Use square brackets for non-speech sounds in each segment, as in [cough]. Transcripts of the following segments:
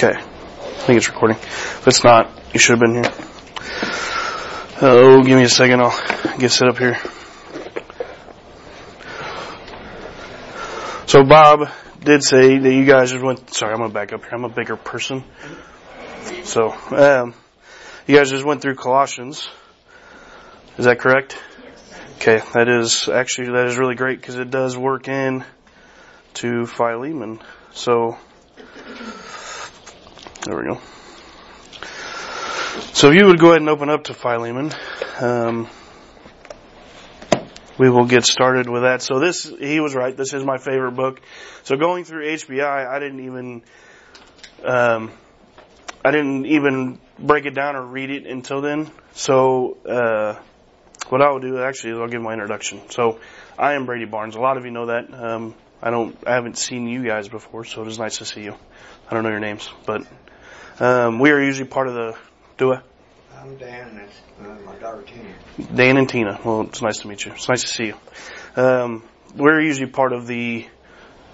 Okay. I think it's recording. If it's not, you should have been here. Oh, give me a second. I'll get set up here. So Bob did say that you guys just went, sorry, I'm going to back up here. I'm a bigger person. So, um, you guys just went through Colossians. Is that correct? Okay, that is actually that is really great because it does work in to Philemon. So there we go. So if you would go ahead and open up to Philemon, um, we will get started with that. So this, he was right. This is my favorite book. So going through HBI, I didn't even, um, I didn't even break it down or read it until then. So, uh, what I will do actually is I'll give my introduction. So, I am Brady Barnes. A lot of you know that. Um, I don't, I haven't seen you guys before, so it is nice to see you. I don't know your names, but um, we are usually part of the. Do I? I'm Dan. That's uh, my daughter Tina. Dan and Tina. Well, it's nice to meet you. It's nice to see you. Um, we're usually part of the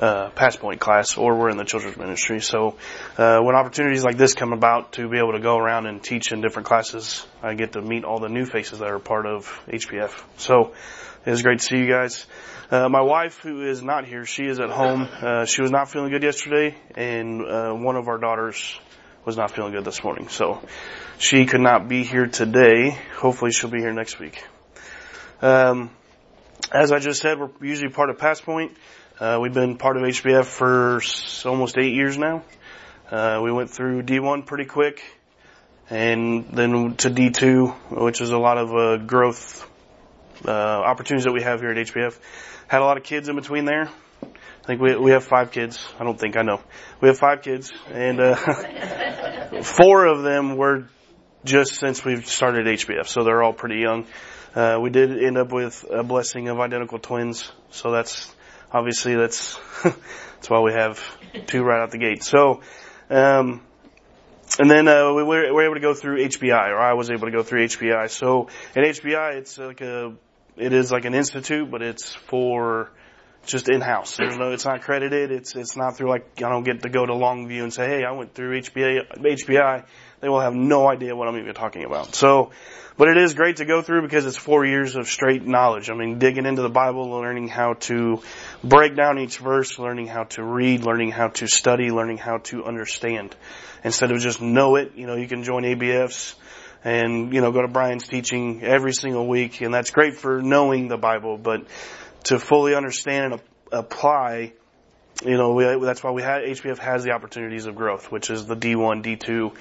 uh, Passpoint class, or we're in the children's ministry. So uh, when opportunities like this come about to be able to go around and teach in different classes, I get to meet all the new faces that are part of HBF. So it is great to see you guys. Uh, my wife, who is not here, she is at home. Uh, she was not feeling good yesterday, and uh, one of our daughters was not feeling good this morning. So she could not be here today. Hopefully, she'll be here next week. Um, as I just said, we're usually part of Passpoint. Uh, we've been part of HBF for almost eight years now. Uh, we went through D1 pretty quick, and then to D2, which is a lot of uh, growth uh, opportunities that we have here at HBF. Had a lot of kids in between there. I think we we have five kids. I don't think I know. We have five kids, and uh, [laughs] four of them were just since we've started HBF, so they're all pretty young. Uh, we did end up with a blessing of identical twins, so that's obviously that's [laughs] that's why we have two right out the gate. So, um, and then uh, we were, were able to go through HBI, or I was able to go through HBI. So in HBI, it's like a it is like an institute, but it's for just in house. There's no, it's not credited. It's it's not through like I don't get to go to Longview and say, hey, I went through HBI. HBI. They will have no idea what I'm even talking about. So, but it is great to go through because it's four years of straight knowledge. I mean, digging into the Bible, learning how to break down each verse, learning how to read, learning how to study, learning how to understand. Instead of just know it, you know, you can join ABFs and, you know, go to Brian's teaching every single week and that's great for knowing the Bible, but to fully understand and apply, you know, we, that's why we had, HBF has the opportunities of growth, which is the D1, D2,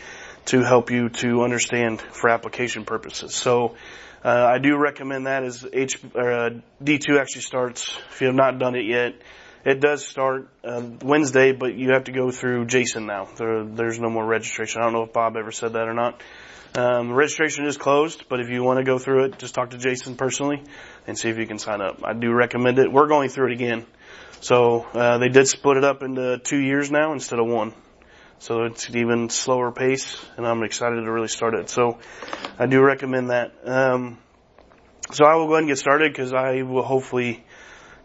to help you to understand for application purposes. So, uh, I do recommend that as H, uh, D2 actually starts, if you have not done it yet, it does start uh, Wednesday, but you have to go through Jason now. There, there's no more registration. I don't know if Bob ever said that or not. Um, registration is closed, but if you want to go through it, just talk to Jason personally and see if you can sign up. I do recommend it. We're going through it again. So uh, they did split it up into two years now instead of one. So it's an even slower pace, and I'm excited to really start it. So I do recommend that. Um, so I will go ahead and get started because I will hopefully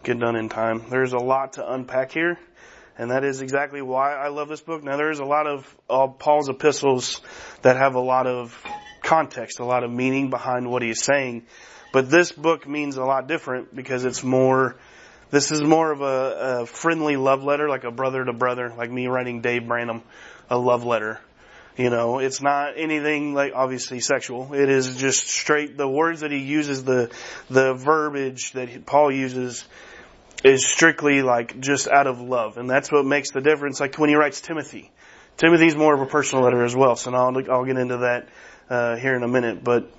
get done in time. There's a lot to unpack here, and that is exactly why I love this book. Now there's a lot of uh, Paul's epistles that have a lot of context, a lot of meaning behind what he's saying, but this book means a lot different because it's more, this is more of a, a friendly love letter, like a brother to brother, like me writing Dave Branham a love letter. You know, it's not anything like obviously sexual. It is just straight, the words that he uses, the, the verbiage that Paul uses is strictly like just out of love. And that's what makes the difference. Like when he writes Timothy. Timothy's more of a personal letter as well. So I'll, I'll get into that, uh, here in a minute. But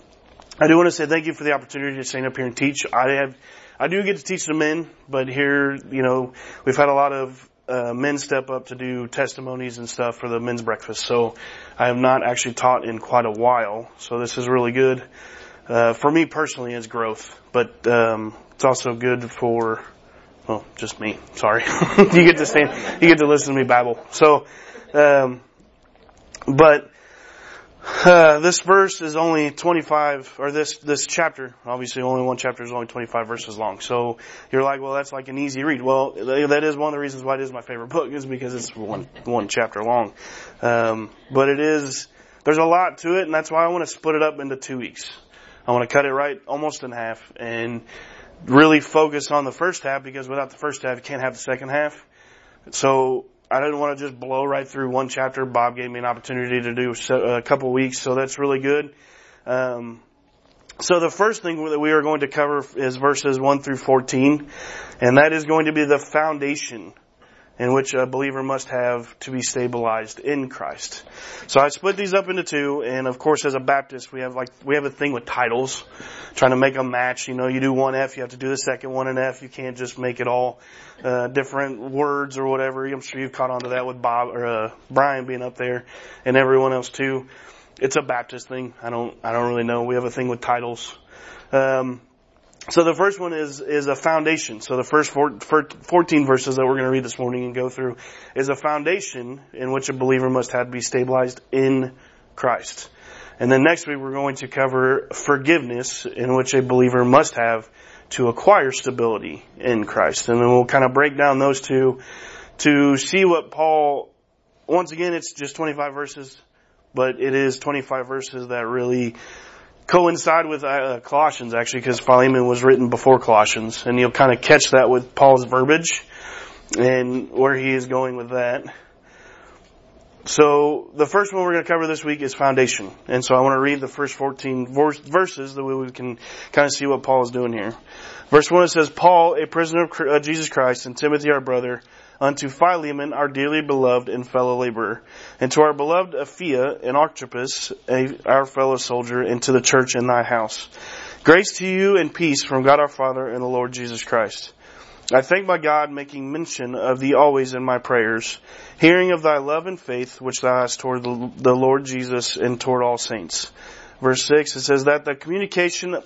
I do want to say thank you for the opportunity to stand up here and teach. I have, I do get to teach the men, but here, you know, we've had a lot of uh, men step up to do testimonies and stuff for the men's breakfast. So I have not actually taught in quite a while. So this is really good. Uh, for me personally as growth, but, um, it's also good for, well, just me. Sorry. [laughs] you get to stand, you get to listen to me babble. So, um, but Uh, this verse is only 25, or this, this chapter, obviously only one chapter is only 25 verses long. So you're like, well, that's like an easy read. Well, that is one of the reasons why it is my favorite book, is because it's one, one chapter long. Um, but it is, there's a lot to it, and that's why I want to split it up into two weeks. I want to cut it right almost in half and really focus on the first half because without the first half, you can't have the second half. So I didn't want to just blow right through one chapter. Bob gave me an opportunity to do a couple weeks, so that's really good. Um, so the first thing that we are going to cover is verses 1 through 14, and that is going to be the foundation in which a believer must have to be stabilized in Christ. So I split these up into two, and of course as a Baptist we have like, we have a thing with titles, trying to make a match, you know, you do one F, you have to do the second one in F, you can't just make it all, uh, different words or whatever. I'm sure you've caught on to that with Bob, or, uh, Brian being up there, and everyone else too. It's a Baptist thing. I don't, I don't really know. We have a thing with titles. Um, so the first one is, is a foundation. So the first four, 14 verses that we're going to read this morning and go through is a foundation in which a believer must have to be stabilized in Christ. And then next week we're going to cover forgiveness in which a believer must have to acquire stability in Christ. And then we'll kind of break down those two to see what Paul, once again it's just 25 verses, but it is 25 verses that really coincide with uh, Colossians actually because Philemon was written before Colossians and you'll kind of catch that with Paul's verbiage and where he is going with that. So the first one we're going to cover this week is foundation. And so I want to read the first 14 verses that we can kind of see what Paul is doing here. Verse 1 it says, Paul, a prisoner of uh, Jesus Christ, and Timothy our brother, unto Philemon, our dearly beloved and fellow laborer, and to our beloved Apphia and Archippus, our fellow soldier, and to the church in thy house. Grace to you and peace from God our Father and the Lord Jesus Christ. I thank my God, making mention of thee always in my prayers, hearing of thy love and faith which thou hast toward the, the Lord Jesus and toward all saints. Verse 6, it says that the communication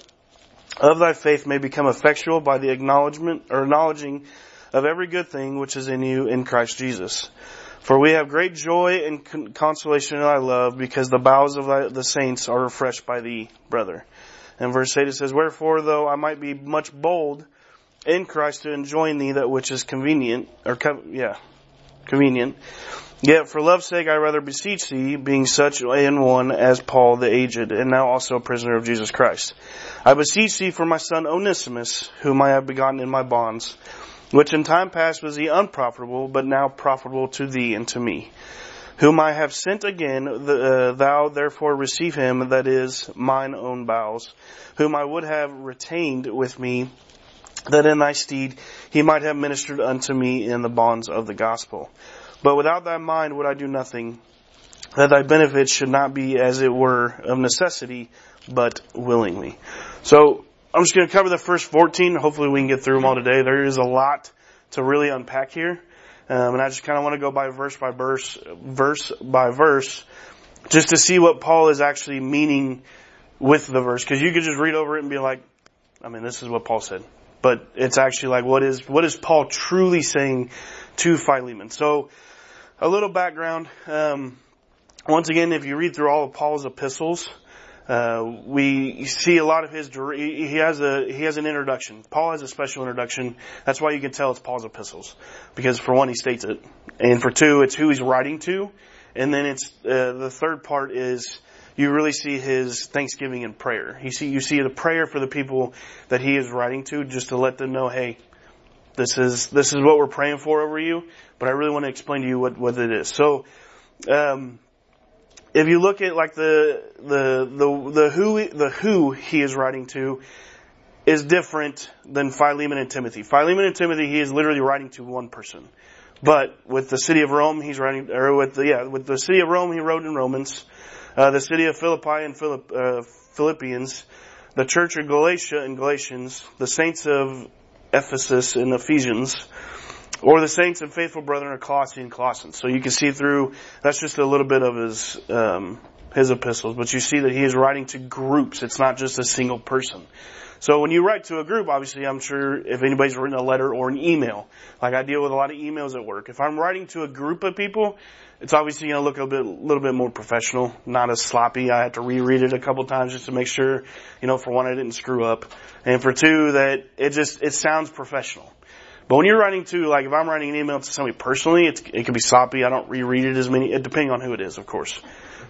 of thy faith may become effectual by the acknowledgement or acknowledging of every good thing which is in you in Christ Jesus. For we have great joy and consolation in thy love, because the bowels of thy, the saints are refreshed by thee, brother. And verse 8 it says, Wherefore, though I might be much bold in Christ to enjoin thee that which is convenient, or, yeah, convenient, Yet for love's sake I rather beseech thee, being such an one as Paul the aged, and now also a prisoner of Jesus Christ. I beseech thee for my son Onesimus, whom I have begotten in my bonds, which in time past was he unprofitable, but now profitable to thee and to me. Whom I have sent again, the, uh, thou therefore receive him, that is mine own bowels, whom I would have retained with me, that in thy stead he might have ministered unto me in the bonds of the gospel. But without thy mind would I do nothing, that thy benefits should not be as it were of necessity, but willingly. So, I'm just going to cover the first 14. Hopefully we can get through them all today. There is a lot to really unpack here. Um, and I just kind of want to go by verse by verse, verse by verse, just to see what Paul is actually meaning with the verse. Cause you could just read over it and be like, I mean, this is what Paul said. But it's actually like, what is, what is Paul truly saying to Philemon? So, a little background. Um, once again, if you read through all of Paul's epistles, uh, we see a lot of his. He has a he has an introduction. Paul has a special introduction. That's why you can tell it's Paul's epistles, because for one he states it, and for two it's who he's writing to, and then it's uh, the third part is you really see his thanksgiving and prayer. You see you see the prayer for the people that he is writing to, just to let them know, hey, this is this is what we're praying for over you. But I really want to explain to you what what it is. So. Um, if you look at like the the the the who the who he is writing to is different than Philemon and Timothy. Philemon and Timothy, he is literally writing to one person. But with the city of Rome, he's writing, or with the, yeah, with the city of Rome, he wrote in Romans. Uh, the city of Philippi and uh, Philippians, the church of Galatia and Galatians, the saints of Ephesus and Ephesians, or the saints and faithful brethren of Colossae and Colossians. So you can see through, that's just a little bit of his, um, his epistles, but you see that he is writing to groups. It's not just a single person. So when you write to a group, obviously I'm sure if anybody's written a letter or an email, like I deal with a lot of emails at work. If I'm writing to a group of people, it's obviously going to look a bit, little bit more professional, not as sloppy. I have to reread it a couple times just to make sure, you know, for one, I didn't screw up. And for two, that it just, it sounds professional. But when you're writing to, like, if I'm writing an email to somebody personally, it can be sloppy. I don't reread it as many, depending on who it is, of course.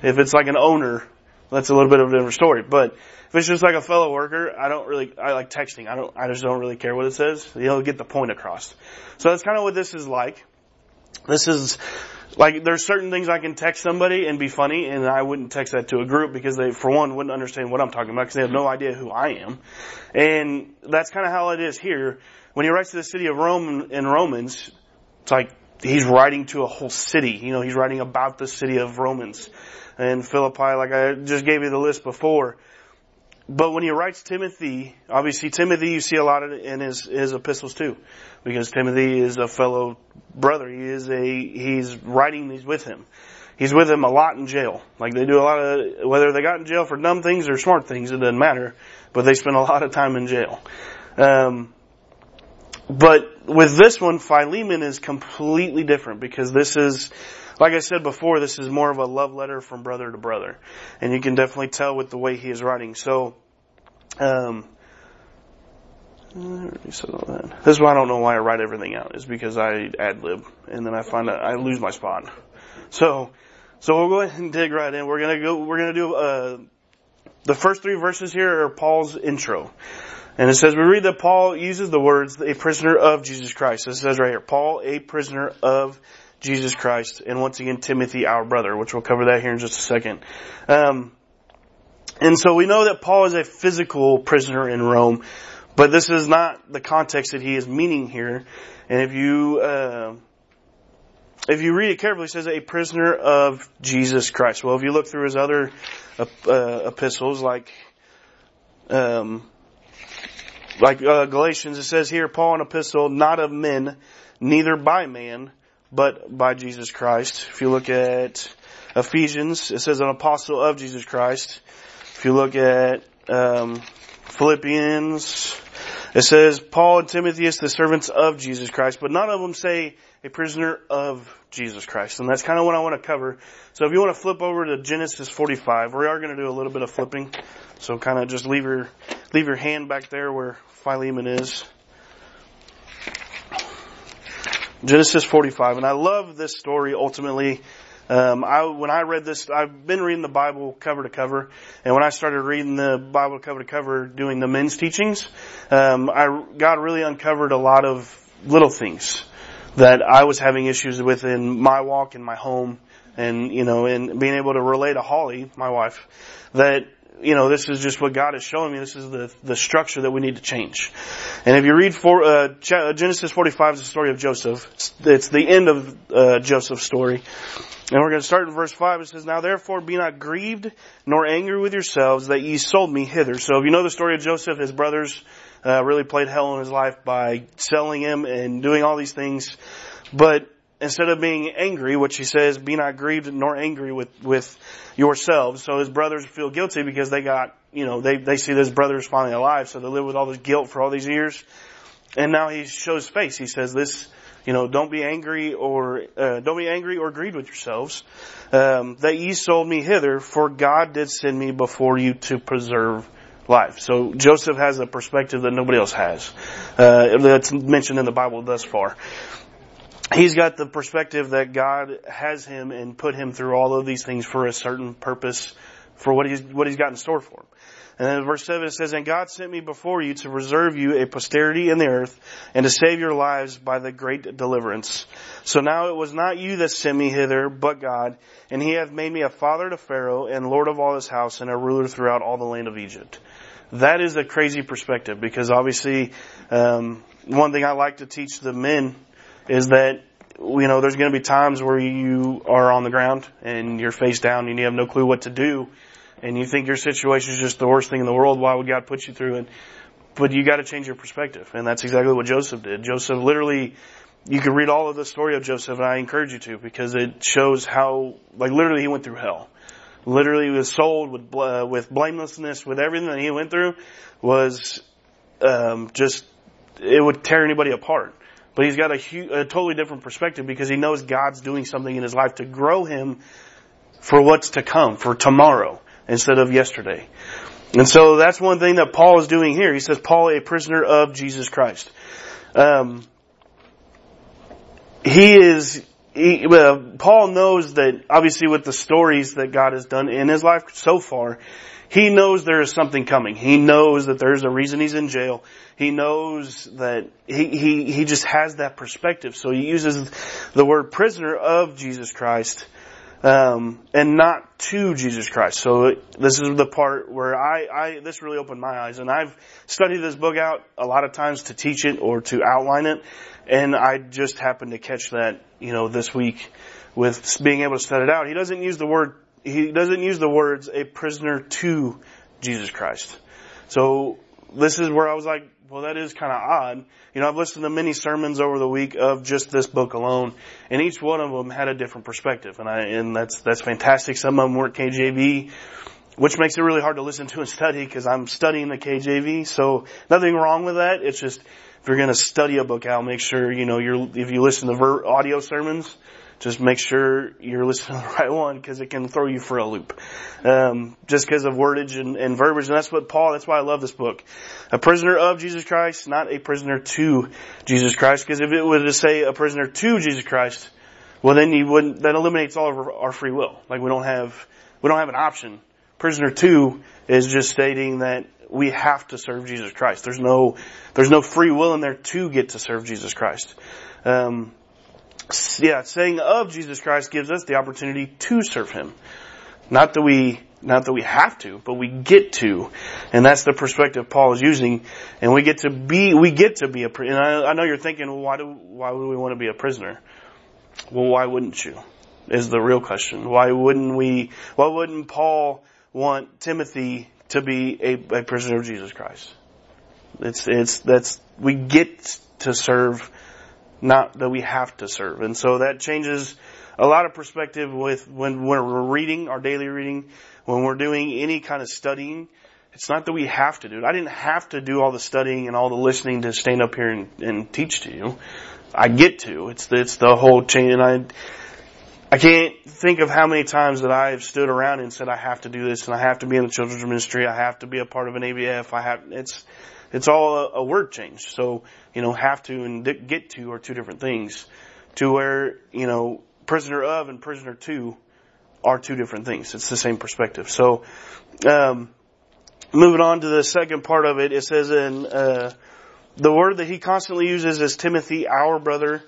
If it's like an owner, that's a little bit of a different story. But if it's just like a fellow worker, I don't really, I like texting. I don't, I just don't really care what it says. You'll get the point across. So that's kind of what this is like. This is, like, there's certain things I can text somebody and be funny, and I wouldn't text that to a group because they, for one, wouldn't understand what I'm talking about because they have no idea who I am. And that's kind of how it is here when he writes to the city of Rome in Romans, it's like he's writing to a whole city. You know, he's writing about the city of Romans. And Philippi, like I just gave you the list before. But when he writes Timothy, obviously Timothy you see a lot in his, his epistles too. Because Timothy is a fellow brother. He is a, he's writing these with him. He's with him a lot in jail. Like they do a lot of, whether they got in jail for dumb things or smart things, it doesn't matter. But they spend a lot of time in jail. Um, but with this one, Philemon is completely different because this is, like I said before, this is more of a love letter from brother to brother. And you can definitely tell with the way he is writing. So, um, this is why I don't know why I write everything out, is because I ad lib and then I find out I lose my spot. So, so we'll go ahead and dig right in. We're gonna go, we're gonna do, uh, the first three verses here are Paul's intro. And it says, we read that Paul uses the words, a prisoner of Jesus Christ. It says right here, Paul, a prisoner of Jesus Christ. And once again, Timothy, our brother, which we'll cover that here in just a second. Um, and so we know that Paul is a physical prisoner in Rome, but this is not the context that he is meaning here. And if you, uh, if you read it carefully, it says a prisoner of Jesus Christ. Well, if you look through his other uh, epistles, like um, like uh, Galatians, it says here, Paul, an epistle, not of men, neither by man, but by Jesus Christ. If you look at Ephesians, it says an apostle of Jesus Christ. If you look at um, Philippians, it says Paul and Timotheus, the servants of Jesus Christ, but none of them say a prisoner of Jesus Christ. And that's kind of what I want to cover. So if you want to flip over to Genesis 45, we are going to do a little bit of flipping. So kind of just leave your, leave your hand back there where Philemon is. Genesis 45. And I love this story ultimately. Um, I, when I read this, I've been reading the Bible cover to cover, and when I started reading the Bible cover to cover, doing the men's teachings, um, I God really uncovered a lot of little things that I was having issues with in my walk in my home, and you know, and being able to relate to Holly, my wife, that you know, this is just what God is showing me. This is the, the structure that we need to change. And if you read for, uh, uh Genesis 45 is the story of Joseph. It's, it's the end of uh, Joseph's story. And we're going to start in verse 5. It says, Now therefore be not grieved nor angry with yourselves that ye sold me hither. So if you know the story of Joseph, his brothers uh, really played hell in his life by selling him and doing all these things. But instead of being angry, which he says, be not grieved nor angry with, with yourselves. So his brothers feel guilty because they got, you know, they, they see this brother is finally alive. So they live with all this guilt for all these years. And now he shows face. He says this, you know, don't be angry or, uh, don't be angry or grieved with yourselves, um, that ye sold me hither, for God did send me before you to preserve life. So Joseph has a perspective that nobody else has. Uh, that's mentioned in the Bible thus far. He's got the perspective that God has him and put him through all of these things for a certain purpose, for what he's what he's got in store for him. And then verse 7 it says, And God sent me before you to preserve you a posterity in the earth and to save your lives by the great deliverance. So now it was not you that sent me hither, but God, and he hath made me a father to Pharaoh and lord of all his house and a ruler throughout all the land of Egypt. That is a crazy perspective because obviously, um, one thing I like to teach the men is that you know there's going to be times where you are on the ground and you're face down and you have no clue what to do and you think your situation is just the worst thing in the world. Why would God put you through it? But you got to change your perspective, and that's exactly what Joseph did. Joseph literally, you can read all of the story of Joseph, and I encourage you to because it shows how, like, literally he went through hell. Literally was sold with uh, with blamelessness, with everything that he went through, was um, just it would tear anybody apart. But he's got a, a totally different perspective because he knows God's doing something in his life to grow him for what's to come, for tomorrow instead of yesterday. And so that's one thing that Paul is doing here. He says, Paul, a prisoner of Jesus Christ. Um, he is, he, well, Paul knows that obviously with the stories that God has done in his life so far, he knows there is something coming. He knows that there's a reason he's in jail. He knows that he, he, he just has that perspective. So he uses the word prisoner of Jesus Christ um, and not to Jesus Christ. So this is the part where I, I, this really opened my eyes, and I've studied this book out a lot of times to teach it or to outline it, and I just happened to catch that, you know, this week with being able to study it out. He doesn't use the word, he doesn't use the words a prisoner to Jesus Christ. So this is where I was like, well, that is kind of odd. You know, I've listened to many sermons over the week of just this book alone, and each one of them had a different perspective, and I and that's that's fantastic. Some of them weren't KJV, which makes it really hard to listen to and study because I'm studying the KJV. So nothing wrong with that. It's just if you're going to study a book out, make sure you know you're if you listen to ver- audio sermons, just make sure you're listening to the [laughs] right one because it can throw you for a loop. Um, just because of wordage and, and, verbiage. And that's what Paul, that's why I love this book. A prisoner of Jesus Christ, not a prisoner to Jesus Christ. Because if it was to say a prisoner to Jesus Christ, well then you wouldn't, that eliminates all of our, our free will. Like we don't have, we don't have an option. Prisoner to is just stating that we have to serve Jesus Christ. There's no, there's no free will in there to get to serve Jesus Christ. Um, yeah, saying of Jesus Christ gives us the opportunity to serve Him. Not that we, not that we have to, but we get to. And that's the perspective Paul is using. And we get to be, we get to be a, and I, I know you're thinking, well, why do, why would we want to be a prisoner? Well, why wouldn't you? Is the real question. Why wouldn't we, why wouldn't Paul want Timothy to be a, a prisoner of Jesus Christ? It's, it's, that's, we get to serve not that we have to serve. And so that changes a lot of perspective with when, when we're reading our daily reading, when we're doing any kind of studying. It's not that we have to do it. I didn't have to do all the studying and all the listening to stand up here and, and teach to you. I get to. It's the, it's the whole chain and I, I can't think of how many times that I have stood around and said I have to do this and I have to be in the children's ministry. I have to be a part of an ABF. I have, it's, it's all a, a word change. So, you know, have to and get to are two different things. To where, you know, prisoner of and prisoner to are two different things. It's the same perspective. So, um, moving on to the second part of it, it says in, uh, the word that he constantly uses is Timothy, our brother,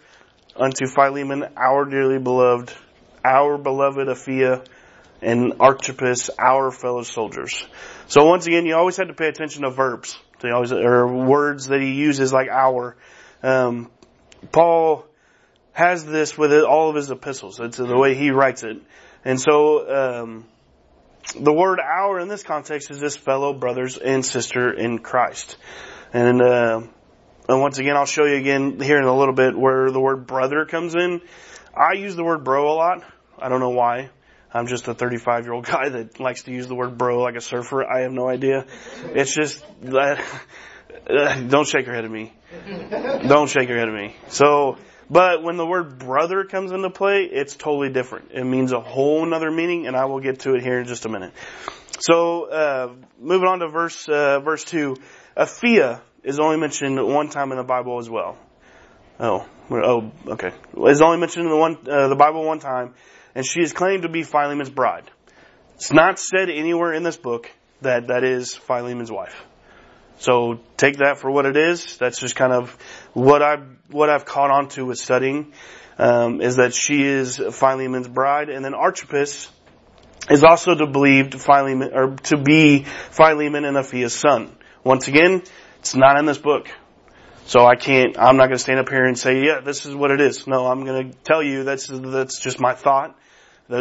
unto Philemon, our dearly beloved, our beloved Apphia, and Archippus, our fellow soldiers. So once again, you always have to pay attention to verbs. They always, or words that he uses like our. Um, Paul has this with all of his epistles. It's the way he writes it. And so, um, the word our in this context is this fellow brothers and sister in Christ. And, uh, and once again, I'll show you again here in a little bit where the word brother comes in. I use the word bro a lot. I don't know why. I'm just a 35 year old [laughs] guy that likes to use the word bro like a surfer. I have no idea. It's just that. [laughs] Don't shake your head at me. Don't shake your head at me. So, but when the word brother comes into play, it's totally different. It means a whole nother meaning, and I will get to it here in just a minute. So, uh, moving on to verse uh, verse two, Apphia is only mentioned one time in the Bible as well. Oh, oh, okay. Is only mentioned in the one uh, the Bible one time, and she is claimed to be Philemon's bride. It's not said anywhere in this book that that is Philemon's wife. So take that for what it is. That's just kind of what I what I've caught on to with studying um, is that she is Philemon's bride, and then Archippus is also to believe Philemon or to be Philemon and Apphia's son. Once again, it's not in this book. So I can't, I'm not going to stand up here and say, yeah, this is what it is. No, I'm going to tell you that's, that's just my thought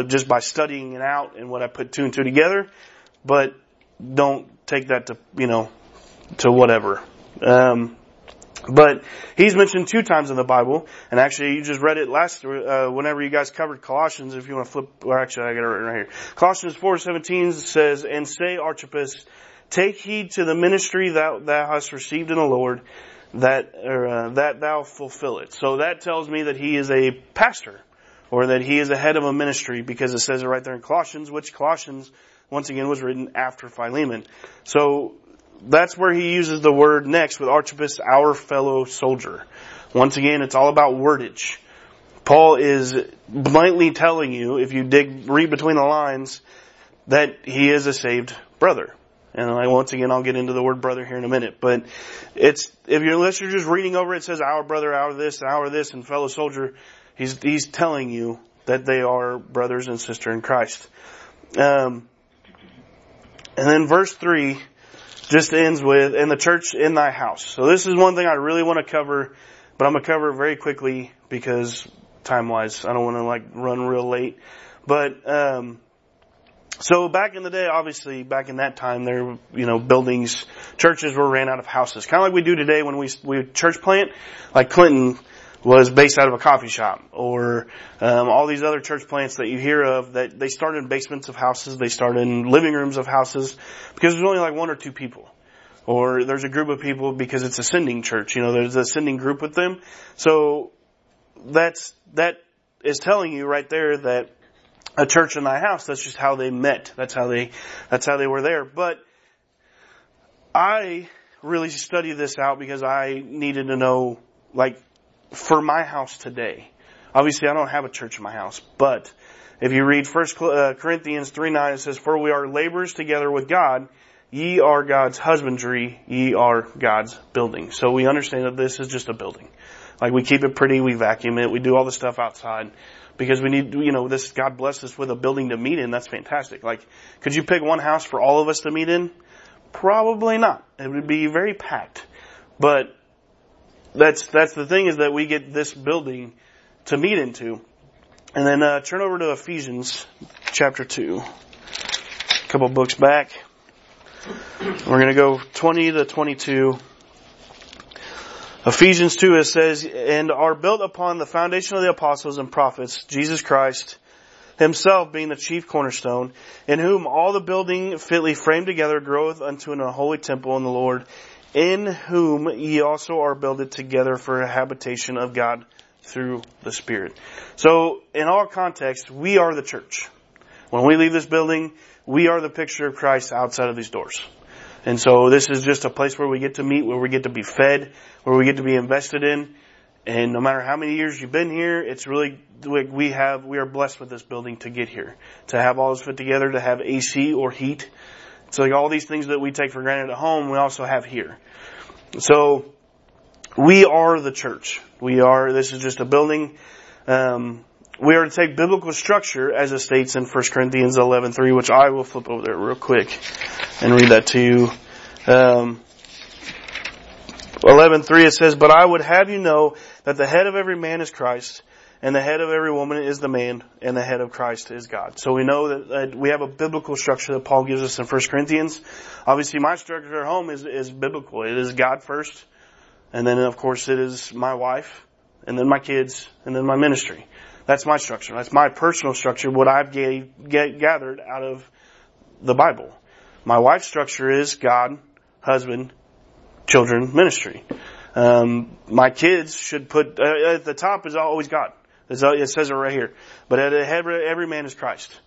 just by studying it out and what I put two and two together, but don't take that to, you know, to whatever. Um, but he's mentioned two times in the Bible, and actually you just read it last, uh, whenever you guys covered Colossians, if you want to flip, or actually I got it right here. Colossians 4:17 says, and say Archippus take heed to the ministry that thou hast received in the Lord, that, or, uh, that thou fulfill it. So that tells me that he is a pastor, or that he is a head of a ministry, because it says it right there in Colossians, which Colossians, once again, was written after Philemon. So that's where he uses the word next with Archippus, our fellow soldier. Once again, it's all about wordage. Paul is bluntly telling you, if you dig, read between the lines, that he is a saved brother. And I, once again, I'll get into the word brother here in a minute, but it's, if you're, unless you're just reading over it, it says our brother, our this, our this, and fellow soldier, he's, he's telling you that they are brothers and sister in Christ. Um, and then verse three just ends with, in the church in thy house. So this is one thing I really want to cover, but I'm going to cover it very quickly because time wise, I don't want to like run real late. But, um, so back in the day, obviously, back in that time, there, you know, buildings, churches were ran out of houses. Kind of like we do today when we, we church plant, like Clinton was based out of a coffee shop, or um, all these other church plants that you hear of that they started in basements of houses, they started in living rooms of houses, because there's only like one or two people. Or there's a group of people because it's a sending church, you know, there's a sending group with them. So that's, that is telling you right there that a church in thy house. That's just how they met. That's how they, that's how they were there. But I really studied this out because I needed to know, like, for my house today. Obviously, I don't have a church in my house, but if you read First uh, Corinthians three nine, it says, "For we are laborers together with God. Ye are God's husbandry. Ye are God's building." So we understand that this is just a building. Like we keep it pretty, we vacuum it, we do all the stuff outside because we need, you know, this, God blessed us with a building to meet in. That's fantastic. Like, could you pick one house for all of us to meet in? Probably not. It would be very packed. But that's, that's the thing is that we get this building to meet into. And then, uh, turn over to Ephesians chapter 2. A couple books back. We're gonna go 20 to 22. Ephesians 2, it says, and are built upon the foundation of the apostles and prophets, Jesus Christ, himself being the chief cornerstone, in whom all the building fitly framed together groweth unto an holy temple in the Lord, in whom ye also are builded together for a habitation of God through the Spirit. So, in our context, we are the church. When we leave this building, we are the picture of Christ outside of these doors. And so this is just a place where we get to meet, where we get to be fed, where we get to be invested in. And no matter how many years you've been here, it's really, we have, we are blessed with this building to get here. To have all this put together, to have AC or heat. So all these things that we take for granted at home, we also have here. So, we are the church. We are, this is just a building. Um, we are to take biblical structure as it states in 1 Corinthians 11.3, which I will flip over there real quick and read that to you. Um, 11.3 it says, But I would have you know that the head of every man is Christ, and the head of every woman is the man, and the head of Christ is God. So we know that, that we have a biblical structure that Paul gives us in 1 Corinthians. Obviously my structure at home is, is biblical. It is God first, and then of course it is my wife, and then my kids, and then my ministry. That's my structure. That's my personal structure, what I've gathered out of the Bible. My wife's structure is God, husband, children, ministry. Um, my kids should put, uh, at the top is always God. It says it right here. But at every man is Christ.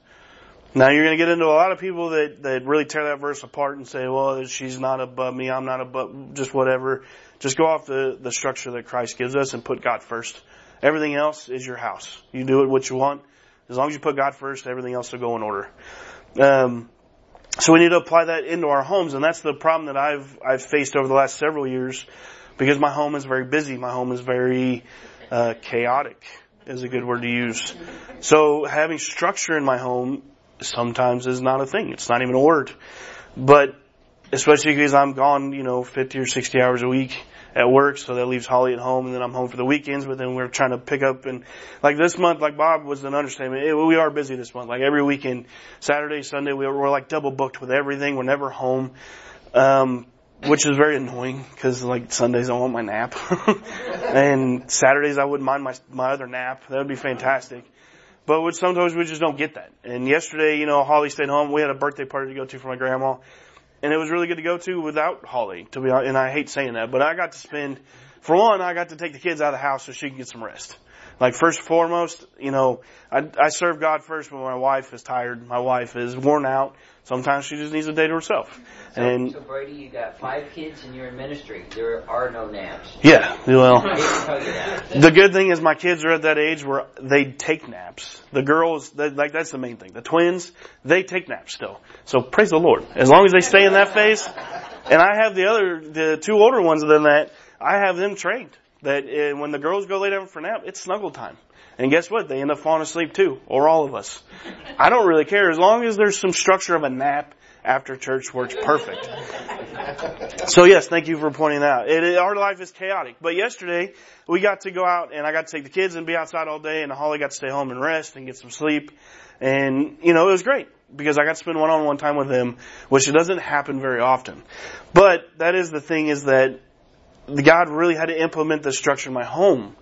Now you're going to get into a lot of people that, that really tear that verse apart and say, well, she's not above me, I'm not above, just whatever. Just go off the, the structure that Christ gives us and put God first. Everything else is your house. You do it what you want. As long as you put God first, everything else will go in order. Um, so we need to apply that into our homes, and that's the problem that I've I've faced over the last several years, because my home is very busy. My home is very uh, chaotic, is a good word to use. So having structure in my home sometimes is not a thing. It's not even a word. But especially because I'm gone, you know, 50 or 60 hours a week, at work, so that leaves Holly at home, and then I'm home for the weekends. But then we're trying to pick up and like this month, like Bob was an understatement. It, we are busy this month. Like every weekend, Saturday, Sunday, we, we're like double booked with everything. We're never home, um, which is very annoying because like Sundays I want my nap, [laughs] and Saturdays I wouldn't mind my my other nap. That would be fantastic. But sometimes we just don't get that. And yesterday, you know, Holly stayed home. We had a birthday party to go to for my grandma. and it was really good to go to without Holly. To be honest, and I hate saying that, but I got to spend, for one, I got to take the kids out of the house so she could get some rest. Like first and foremost, you know, I, I serve God first, but my wife is tired. My wife is worn out. Sometimes she just needs a day to herself. So, and so Brady, you got five kids and you're in ministry. There are no naps. yeah, well, I hate to tell you that. the good thing is my kids are at that age where they take naps. The girls, they, like that's the main thing. The twins, they take naps still. So praise the Lord. As long as they stay in that phase, and I have the other, the two older ones than that, I have them trained that uh, when the girls go lay down for a nap, it's snuggle time. And guess what? They end up falling asleep too, or all of us. I don't really care as long as there's some structure of a nap after church works perfect. So yes, thank you for pointing that out. It, it- our life is chaotic. But yesterday, we got to go out and I got to take the kids and be outside all day and Holly got to stay home and rest and get some sleep. And, you know, it was great because I got to spend one-on-one time with them, which doesn't happen very often. But that is the thing is that God really had to implement the structure in my home.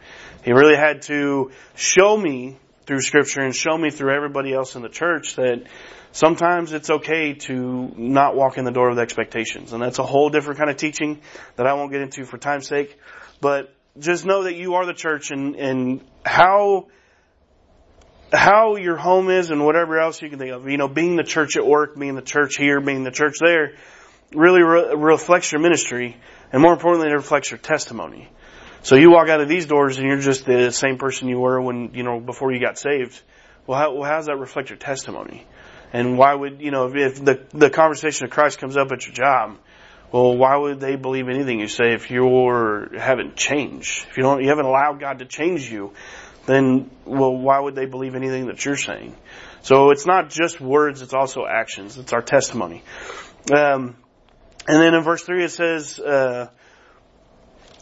He really had to show me through scripture and show me through everybody else in the church that sometimes it's okay to not walk in the door with expectations. And that's a whole different kind of teaching that I won't get into for time's sake. But just know that you are the church and, and how how your home is and whatever else you can think of. You know, being the church at work, being the church here, being the church there, really re- reflects your ministry, and more importantly, it reflects your testimony. So you walk out of these doors and you're just the same person you were when you know before you got saved. Well, how, well, how does that reflect your testimony? And why would you know if, the the conversation of Christ comes up at your job? Well, why would they believe anything you say if you haven't changed? If you don't, you haven't allowed God to change you, then well, why would they believe anything that you're saying? So it's not just words; it's also actions. It's our testimony. Um, and then in verse three it says, uh,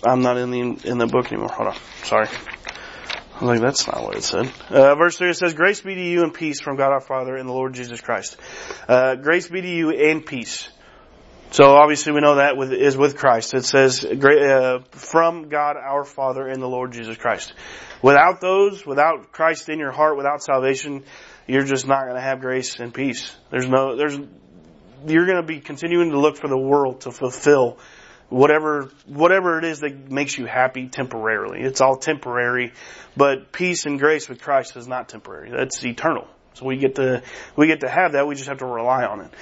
"I'm not in the in the book anymore." Hold on, sorry. I was like, that's not what it said. Uh, verse 3 it says, Grace be to you and peace from God our Father and the Lord Jesus Christ. Uh, grace be to you and peace. So obviously we know that with, is with Christ. It says, uh, from God our Father and the Lord Jesus Christ. Without those, without Christ in your heart, without salvation, you're just not going to have grace and peace. There's no, there's, you're going to be continuing to look for the world to fulfill whatever whatever it is that makes you happy temporarily. It's all temporary, but peace and grace with Christ is not temporary. That's eternal. So we get to we get to have that. We just have to rely on it.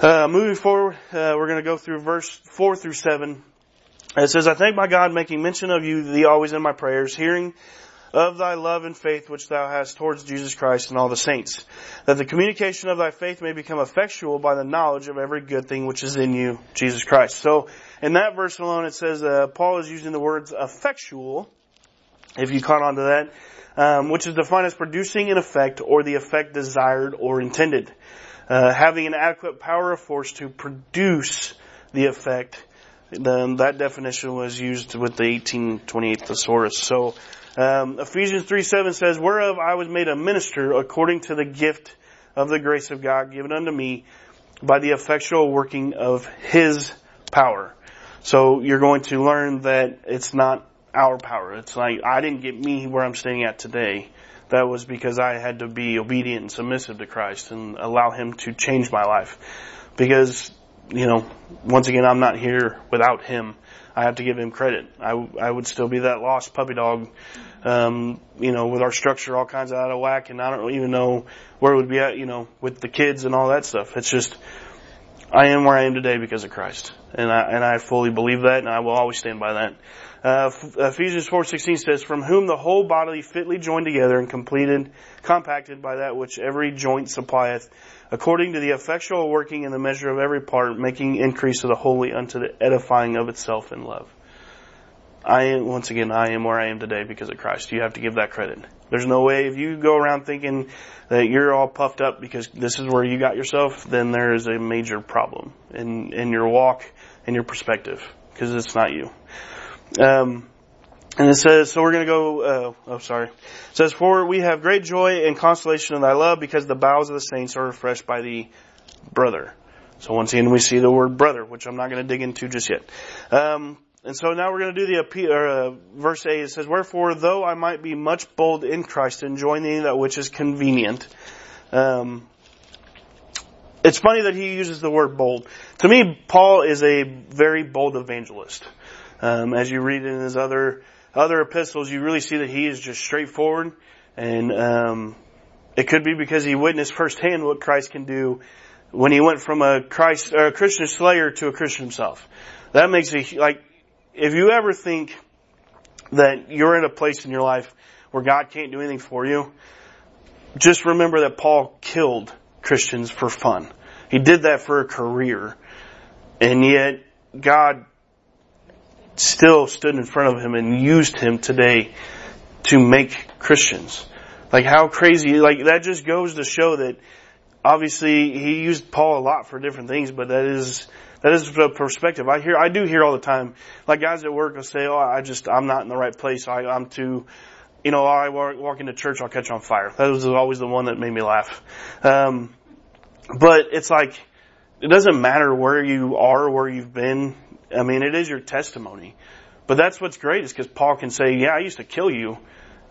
Uh, moving forward, uh, we're going to go through verse four through seven. It says, "I thank my God, making mention of you, the always in my prayers, hearing." Of thy love and faith which thou hast towards Jesus Christ and all the saints, that the communication of thy faith may become effectual by the knowledge of every good thing which is in you, Jesus Christ. So, in that verse alone, it says uh, Paul is using the words effectual, if you caught on to that, um, which is defined as producing an effect or the effect desired or intended, uh, having an adequate power of force to produce the effect. Then that definition was used with the 1828 thesaurus. So um, Ephesians 3 7 says, Whereof I was made a minister according to the gift of the grace of God given unto me by the effectual working of His power. So you're going to learn that it's not our power. It's like, I didn't get me where I'm standing at today. That was because I had to be obedient and submissive to Christ and allow Him to change my life. Because, you know, once again, I'm not here without Him. I have to give him credit. I, I would still be that lost puppy dog, um, you know, with our structure all kinds of out of whack, and I don't even know where it would be at, you know, with the kids and all that stuff. It's just, I am where I am today because of Christ, and I and I fully believe that, and I will always stand by that. Uh, Ephesians 4:16 says, "From whom the whole body fitly joined together and completed, compacted by that which every joint supplieth, according to the effectual working in the measure of every part, making increase of the holy unto the edifying of itself in love." I am, once again, I am where I am today because of Christ. You have to give that credit. There's no way if you go around thinking that you're all puffed up because this is where you got yourself, then there is a major problem in, in your walk and your perspective because it's not you. Um, and it says, so we're going to go, uh, oh, sorry. It says, for we have great joy and consolation in thy love because the bowels of the saints are refreshed by thee, brother. So once again, we see the word brother, which I'm not going to dig into just yet. Um, and so now we're going to do the or, uh, verse 8. It says, Wherefore, though I might be much bold in Christ, enjoying that which is convenient. Um, it's funny that he uses the word bold. To me, Paul is a very bold evangelist. Um, as you read in his other other epistles, you really see that he is just straightforward, and um, it could be because he witnessed firsthand what Christ can do when he went from a Christ a Christian slayer to a Christian himself. That makes a like if you ever think that you're in a place in your life where God can't do anything for you, just remember that Paul killed Christians for fun. He did that for a career. And yet God still stood in front of him and used him today to make Christians. Like how crazy, like that just goes to show that obviously he used Paul a lot for different things, but that is, that is a perspective. I hear, I do hear all the time, like guys at work will say, oh, I just, I'm not in the right place. I, I'm too, you know, I walk, walk into church, I'll catch on fire. That was always the one that made me laugh. Um, but it's like, it doesn't matter where you are, where you've been. I mean, it is your testimony. But that's what's great is because Paul can say, yeah, I used to kill you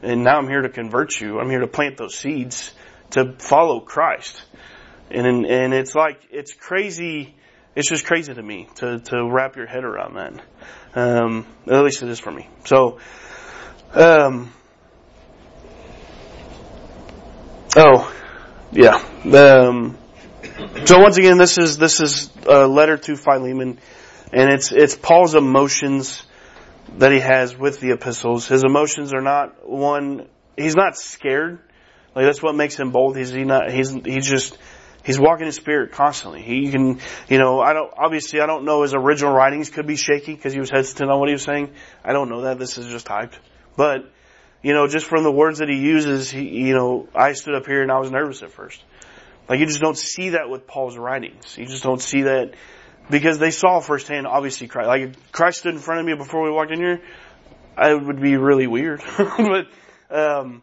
and now I'm here to convert you. I'm here to plant those seeds to follow Christ. And, and it's like, it's crazy. It's just crazy to me to, to wrap your head around that. Um, at least it is for me. So, um, oh, yeah. Um, so once again, this is, this is a letter to Philemon and it's, it's Paul's emotions that he has with the epistles. His emotions are not one, he's not scared. Like that's what makes him bold. He's he not he's he's just he's walking in spirit constantly. He can you know I don't obviously I don't know his original writings could be shaky because he was hesitant on what he was saying. I don't know that. This is just typed, but you know just from the words that he uses, he you know I stood up here and I was nervous at first. Like you just don't see that with Paul's writings. You just don't see that because they saw firsthand, obviously, Christ. Like, Christ stood in front of me before we walked in here, it would be really weird. [laughs] but, um,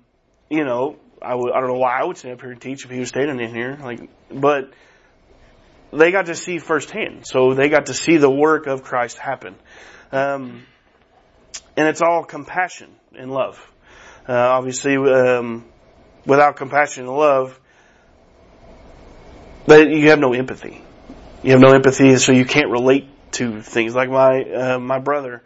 you know, I w- I don't know why I would stand up here and teach if he was standing in here. Like, but they got to see firsthand. So they got to see the work of Christ happen. Um, and it's all compassion and love. Uh, obviously, um, without compassion and love, you have no empathy. You have no empathy, so you can't relate to things. Like my uh, my brother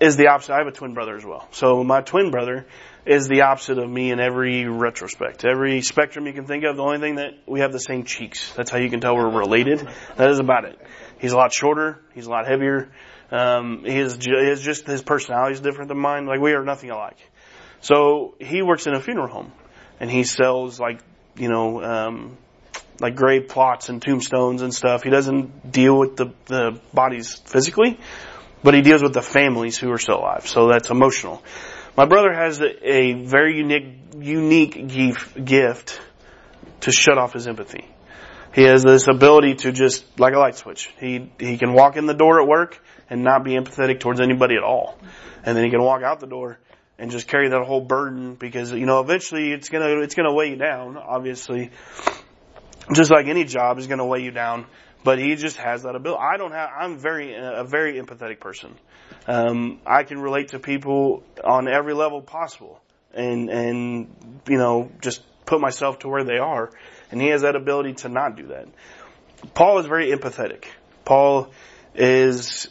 is the opposite. I have a twin brother as well. So my twin brother is the opposite of me in every retrospect. Every spectrum you can think of, the only thing that we have the same cheeks. That's how you can tell we're related. That is about it. He's a lot shorter. He's a lot heavier. Um, he is, he is just his personality is different than mine. Like we are nothing alike. So he works in a funeral home and he sells like, you know, um, like grave plots and tombstones and stuff. He doesn't deal with the, the bodies physically, but he deals with the families who are still alive. So that's emotional. My brother has a, very unique, unique gift to shut off his empathy. He has this ability to just, like a light switch. He, he can walk in the door at work and not be empathetic towards anybody at all. And then he can walk out the door and just carry that whole burden because, you know, eventually it's gonna, it's gonna weigh you down, obviously just like any job is going to weigh you down, but he just has that ability. I don't have, I'm very, a very empathetic person. Um, I can relate to people on every level possible and, and, you know, just put myself to where they are. And he has that ability to not do that. Paul is very empathetic. Paul is,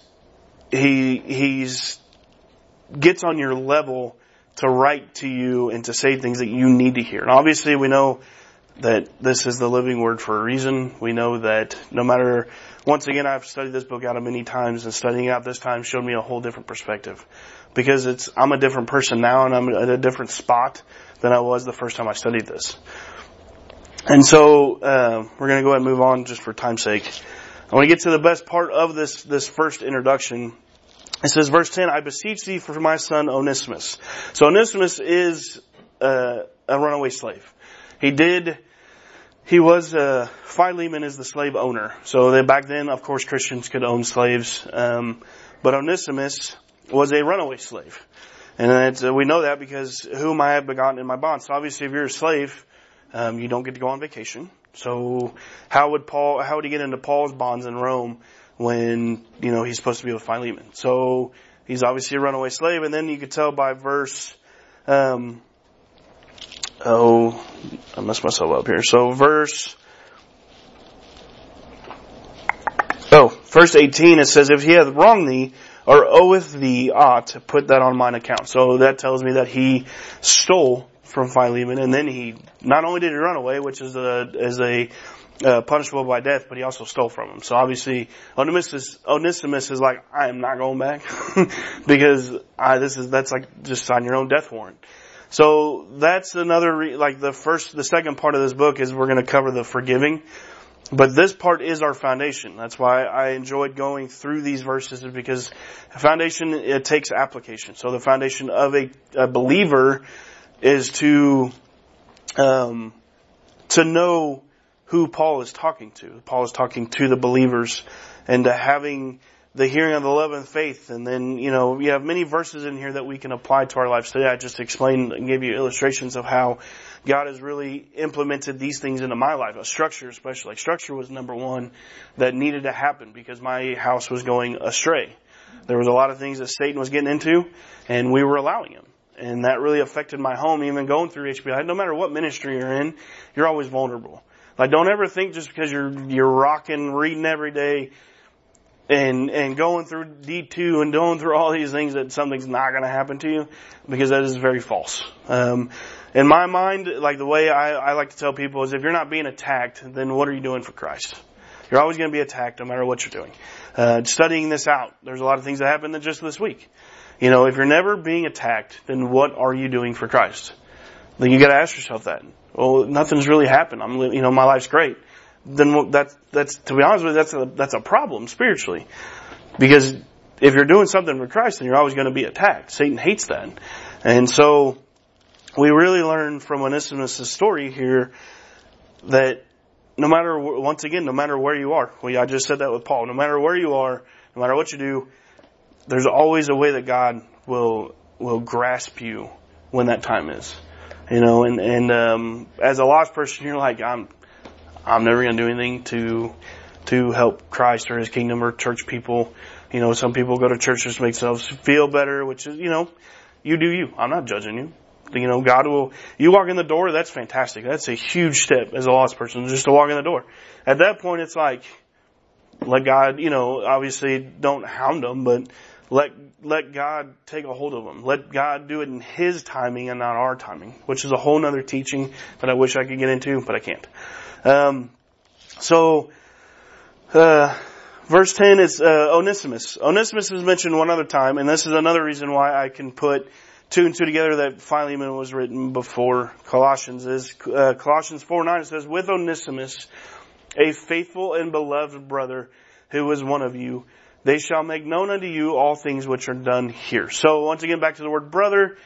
he, he's, gets on your level to write to you and to say things that you need to hear. And obviously we know that this is the living word for a reason. We know that no matter, once again, I've studied this book out of many times and studying out this time showed me a whole different perspective. Because it's, I'm a different person now and I'm at a different spot than I was the first time I studied this. And so, uh, we're gonna go ahead and move on just for time's sake. I want to get to the best part of this, this first introduction. It says, verse 10, I beseech thee for my son Onesimus. So Onesimus is, uh, a runaway slave. He did he was uh, Philemon is the slave owner. So they, back then, of course, Christians could own slaves, um, but Onesimus was a runaway slave, and uh, we know that because whom I have begotten in my bonds. So obviously, if you're a slave, um, you don't get to go on vacation. So how would Paul? How would he get into Paul's bonds in Rome when you know he's supposed to be with Philemon? So he's obviously a runaway slave, and then you could tell by verse. Um, oh, I messed myself up here. So verse oh, verse 18 it says, if he hath wronged thee, or oweth thee aught, put that on mine account. So that tells me that he stole from Philemon, and then he, not only did he run away, which is a, is a, uh, punishable by death, but he also stole from him. So obviously, Onesimus, Onesimus is like, I am not going back [laughs] because I, this is that's like just sign your own death warrant. So that's another re- like the first, the second part of this book is we're going to cover the forgiving, but this part is our foundation. That's why I enjoyed going through these verses is because foundation it takes application. So the foundation of a, a believer is to um, to know who Paul is talking to. Paul is talking to the believers and to having the hearing of the love and faith. And then, you know, we have many verses in here that we can apply to our lives today. I just explained and gave you illustrations of how God has really implemented these things into my life, a structure especially. Like structure was number one that needed to happen because my house was going astray. There was a lot of things that Satan was getting into and we were allowing him. And that really affected my home, even going through HBI. No matter what ministry you're in, you're always vulnerable. Like don't ever think just because you're, you're rocking, reading every day and, and going through D2 and going through all these things that something's not going to happen to you because that is very false. Um, in my mind, like the way I, I like to tell people is if you're not being attacked, then what are you doing for Christ? You're always going to be attacked no matter what you're doing. Uh, studying this out, there's a lot of things that happened just this week. You know, if you're never being attacked, then what are you doing for Christ? Then you got to ask yourself that well, nothing's really happened. I'm, you know, my life's great. Then that's, that's, to be honest with you, that's a, that's a problem spiritually. Because if you're doing something for Christ, then you're always going to be attacked. Satan hates that. And so, we really learn from Onesimus' story here that no matter, once again, no matter where you are, well, I just said that with Paul, no matter where you are, no matter what you do, there's always a way that God will, will grasp you when that time is. You know, and, and, um, as a lost person, you're like, I'm, I'm never going to do anything to, to help Christ or His kingdom or church people. You know, some people go to churches to make themselves feel better, which is, you know, you do you. I'm not judging you. You know, God will, you walk in the door, that's fantastic. That's a huge step as a lost person, just to walk in the door. At that point, it's like, let God, you know, obviously don't hound them, but let, let God take a hold of them. Let God do it in His timing and not our timing, which is a whole nother teaching that I wish I could get into, but I can't. Um, so, uh, verse 10 is, uh, Onesimus. Onesimus is mentioned one other time, and this is another reason why I can put two and two together that Philemon was written before Colossians is, uh, Colossians 4 9 it says, with Onesimus, a faithful and beloved brother who was one of you, they shall make known unto you all things which are done here. So once again, back to the word brother.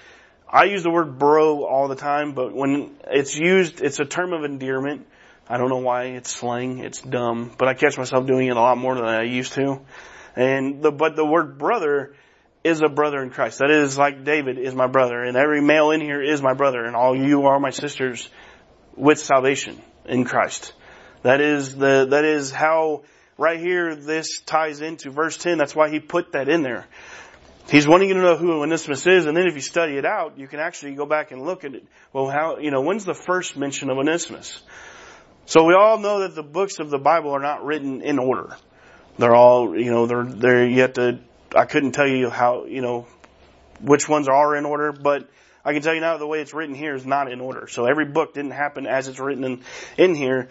I use the word bro all the time, but when it's used, it's a term of endearment. I don't know why it's slang. It's dumb, but I catch myself doing it a lot more than I used to. And the, but the word brother is a brother in Christ. That is like David is my brother and every male in here is my brother and all you are my sisters with salvation in Christ. That is the, that is how right here, this ties into verse 10. That's why he put that in there. He's wanting you to know who Onesimus is, and then if you study it out, you can actually go back and look at it. Well, how, you know, when's the first mention of Onesimus? So we all know that the books of the Bible are not written in order. They're all, you know, they're, they're, have to, I couldn't tell you how, you know, which ones are in order, but I can tell you now the way it's written here is not in order. So every book didn't happen as it's written in, in here.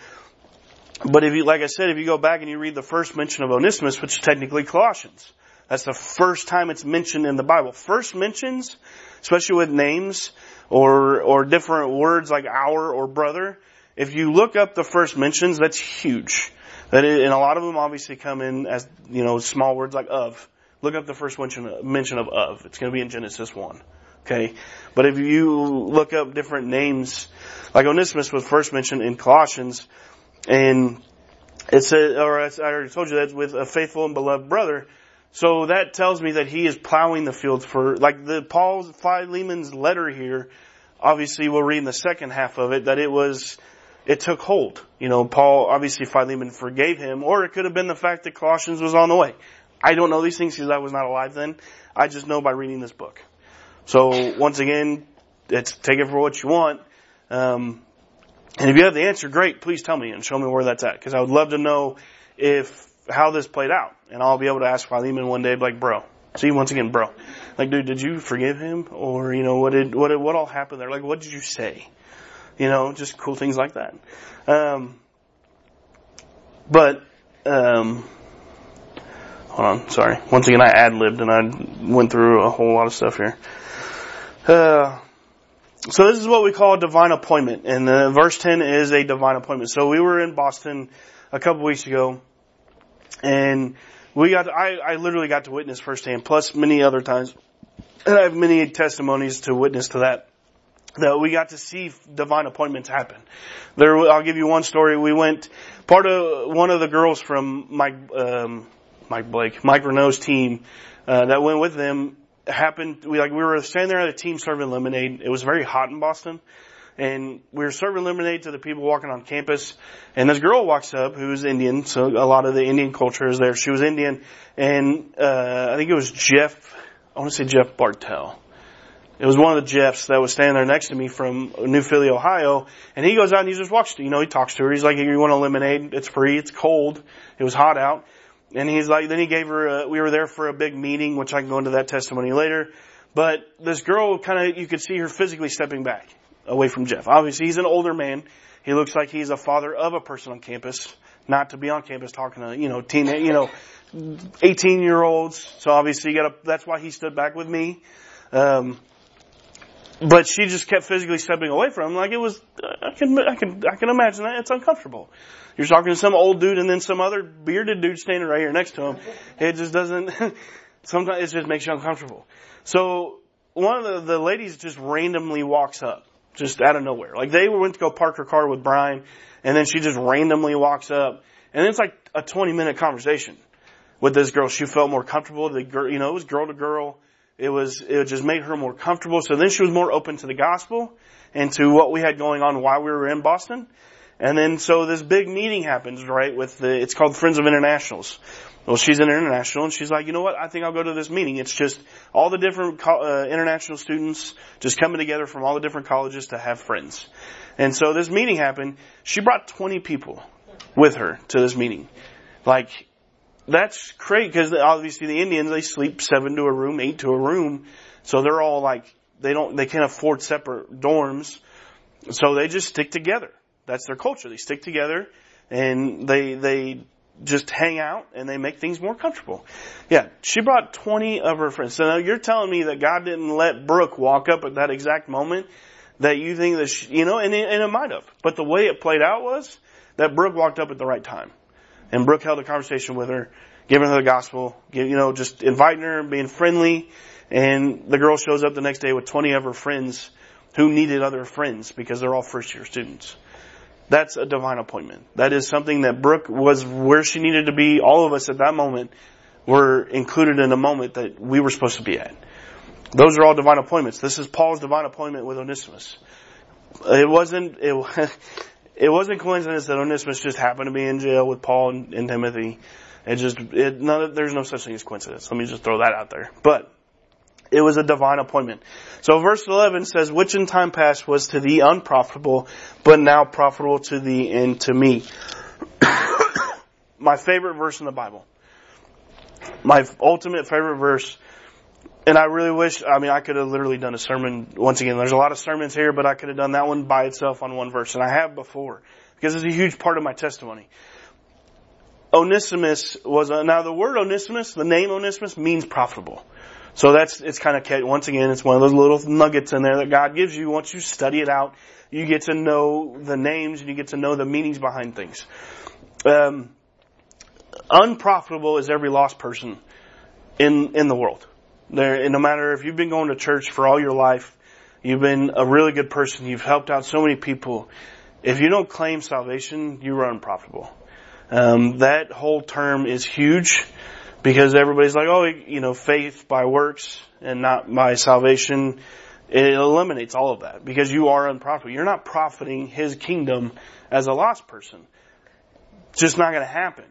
But if you, like I said, if you go back and you read the first mention of Onesimus, which is technically Colossians, that's the first time it's mentioned in the Bible. First mentions, especially with names or, or different words like our or brother, if you look up the first mentions, that's huge. And a lot of them obviously come in as, you know, small words like of. Look up the first mention, mention of of. It's going to be in Genesis 1. Okay? But if you look up different names, like Onesimus was first mentioned in Colossians, and it says, or I already told you that with a faithful and beloved brother. So that tells me that he is plowing the field for, like the Paul's Philemon's letter here. Obviously, we'll read in the second half of it that it was, it took hold. You know, Paul, obviously Philemon forgave him, or it could have been the fact that Colossians was on the way. I don't know these things because I was not alive then. I just know by reading this book. So once again, it's take it for what you want. Um, and if you have the answer, great, please tell me and show me where that's at. Because I would love to know if how this played out. And I'll be able to ask Philemon one day, like, bro, see once again, bro, like, dude, did you forgive him? Or, you know, what did, what, what all happened there? Like, what did you say? You know, just cool things like that. Um, but, um, hold on, sorry. Once again, I ad-libbed and I went through a whole lot of stuff here. Uh, so this is what we call a divine appointment, and uh, verse 10 is a divine appointment. So we were in Boston a couple weeks ago, and we got, to, I, I literally got to witness firsthand, plus many other times, and I have many testimonies to witness to that, that we got to see divine appointments happen. There, I'll give you one story. We went, part of, one of the girls from Mike, um, Mike Blake, Mike Renault's team, uh, that went with them happened, we like, we were standing there at a team serving lemonade. It was very hot in Boston. And we were serving lemonade to the people walking on campus. And this girl walks up who's Indian, so a lot of the Indian culture is there. She was Indian. And, uh, I think it was Jeff, I want to say Jeff Bartell. It was one of the Jeffs that was standing there next to me from New Philly, Ohio. And he goes out and he just walks, you know, he talks to her. He's like, you want a lemonade? It's free. It's cold. It was hot out. And he's like, then he gave her, a, we were there for a big meeting, which I can go into that testimony later. But this girl kind of, you could see her physically stepping back away from Jeff. Obviously, he's an older man. He looks like he's a father of a person on campus, not to be on campus talking to, you know, teen, you know, 18 year olds. So obviously you gotta, that's why he stood back with me. Um, but she just kept physically stepping away from him like it was, I can, I can, I can imagine that. It's uncomfortable. You're talking to some old dude and then some other bearded dude standing right here next to him. It just doesn't, [laughs] sometimes it just makes you uncomfortable. So one of the, the ladies just randomly walks up, just out of nowhere. Like they went to go park her car with Brian and then she just randomly walks up and it's like a 20 minute conversation with this girl. She felt more comfortable. The girl, you know, it was girl to girl. It was, it just made her more comfortable. So then she was more open to the gospel and to what we had going on while we were in Boston. And then so this big meeting happens, right, with the, it's called Friends of Internationals. Well, she's an international and she's like, you know what, I think I'll go to this meeting. It's just all the different uh, international students just coming together from all the different colleges to have friends. And so this meeting happened. She brought 20 people with her to this meeting. Like, that's great because obviously the Indians, they sleep seven to a room, eight to a room. So they're all like, they don't, they can't afford separate dorms. So they just stick together. That's their culture. They stick together and they, they just hang out and they make things more comfortable. Yeah, she brought 20 of her friends. So now you're telling me that God didn't let Brooke walk up at that exact moment that you think that she, you know, and it, and it might have. But the way it played out was that Brooke walked up at the right time. And Brooke held a conversation with her, giving her the gospel, you know, just inviting her, being friendly. And the girl shows up the next day with 20 of her friends who needed other friends because they're all first year students. That's a divine appointment. That is something that Brooke was where she needed to be. All of us at that moment were included in a moment that we were supposed to be at. Those are all divine appointments. This is Paul's divine appointment with Onesimus. It wasn't, it, [laughs] it wasn't coincidence that Onesimus just happened to be in jail with Paul and, and Timothy. It just, it, none, there's no such thing as coincidence. Let me just throw that out there. But, it was a divine appointment. So verse 11 says, which in time past was to thee unprofitable, but now profitable to thee and to me. [coughs] My favorite verse in the Bible. My ultimate favorite verse. And I really wish, I mean, I could have literally done a sermon, once again, there's a lot of sermons here, but I could have done that one by itself on one verse, and I have before, because it's a huge part of my testimony. Onesimus was, a, now the word Onesimus, the name Onesimus means profitable. So that's, it's kind of, once again, it's one of those little nuggets in there that God gives you. Once you study it out, you get to know the names and you get to know the meanings behind things. Um, unprofitable is every lost person in, in the world. There, no matter if you've been going to church for all your life, you've been a really good person, you've helped out so many people. If you don't claim salvation, you are unprofitable. Um, that whole term is huge because everybody's like, oh, you know, faith by works and not by salvation. It eliminates all of that because you are unprofitable. You're not profiting his kingdom as a lost person. It's just not going to happen.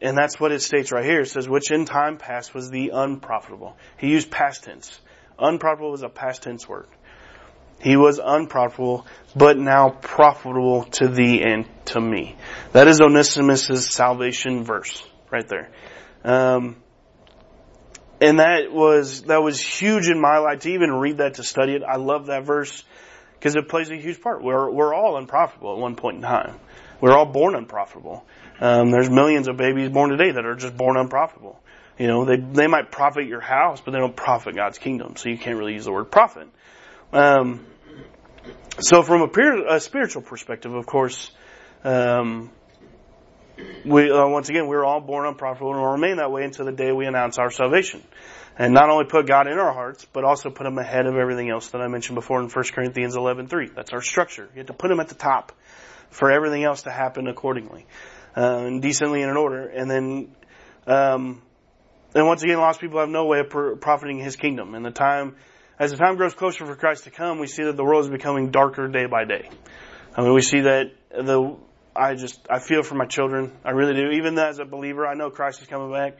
And that's what it states right here. It says, which in time past was the unprofitable. He used past tense. Unprofitable was a past tense word. He was unprofitable, but now profitable to thee and to me. That is Onesimus' salvation verse right there. Um, and that was that was huge in my life to even read that to study it. I love that verse because it plays a huge part. We're we're all unprofitable at one point in time. We're all born unprofitable. Um, there's millions of babies born today that are just born unprofitable. You know, they they might profit your house, but they don't profit God's kingdom. So you can't really use the word profit. Um, so from a, peer, a, spiritual perspective, of course, um, we uh, once again we're all born unprofitable and will remain that way until the day we announce our salvation, and not only put God in our hearts, but also put Him ahead of everything else that I mentioned before in 1 Corinthians 11:3. That's our structure. You have to put Him at the top for everything else to happen accordingly, uh, and decently and in order, and then. Um, and once again, lost people have no way of profiting His kingdom. And the time, as the time grows closer for Christ to come, we see that the world is becoming darker day by day. I mean, we see that the I just, I feel for my children. I really do. Even as a believer, I know Christ is coming back,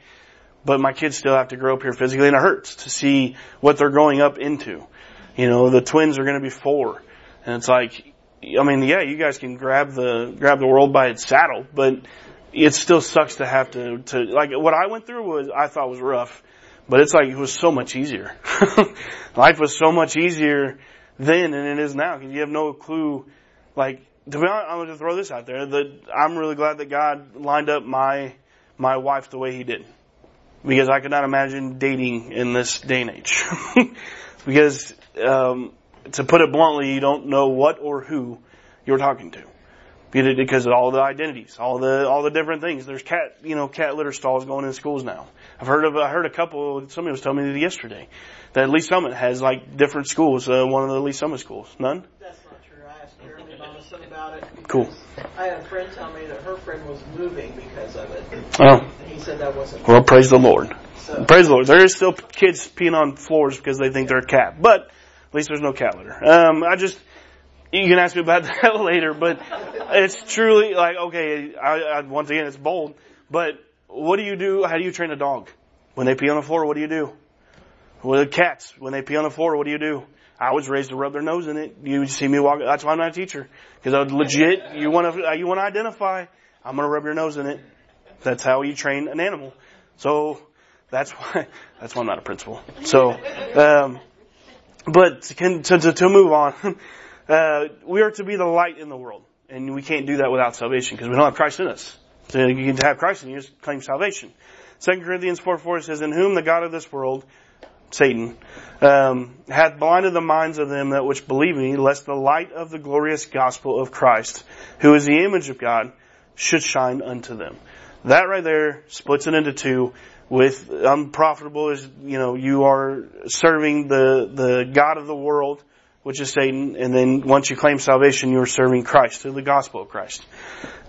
but my kids still have to grow up here physically and it hurts to see what they're growing up into. You know, the twins are going to be four and it's like, I mean, yeah, you guys can grab the, grab the world by its saddle, but it still sucks to have to, to, like what I went through was, I thought was rough, but it's like, it was so much easier. [laughs] Life was so much easier then than it is now because you have no clue, like, to be honest, I'm going to throw this out there that I'm really glad that God lined up my my wife the way He did, because I could not imagine dating in this day and age. [laughs] because um, to put it bluntly, you don't know what or who you're talking to, because of all the identities, all the all the different things. There's cat you know cat litter stalls going in schools now. I've heard of I heard a couple. Somebody was telling me yesterday that Lee Summit has like different schools. Uh, one of the Lee Summit schools. None about it. Cool. I had a friend tell me that her friend was moving because of it. Oh. And he said that wasn't. Well, praise the Lord. So. Praise the Lord. There is still kids peeing on floors because they think they're a cat, but at least there's no cat litter. Um, I just, you can ask me about [laughs] that later, but it's truly like, okay, I, I, once again, it's bold, but what do you do? How do you train a dog? When they pee on the floor, what do you do? With cats, when they pee on the floor, what do you do? I was raised to rub their nose in it. You see me walk. That's why I'm not a teacher because I legit. You want to you want to identify. I'm going to rub your nose in it. That's how you train an animal. So that's why [laughs] that's why I'm not a principal. So, um, but to, to, to move on, [laughs] uh, we are to be the light in the world, and we can't do that without salvation because we don't have Christ in us. So you can have Christ in you, just claim salvation. Second Corinthians 4 4 says, In whom the God of this world Satan, um, hath blinded the minds of them that which believe me, lest the light of the glorious gospel of Christ, who is the image of God, should shine unto them. That right there splits it into two. With unprofitable is you know you are serving the the God of the world, which is Satan, and then once you claim salvation, you are serving Christ through the gospel of Christ.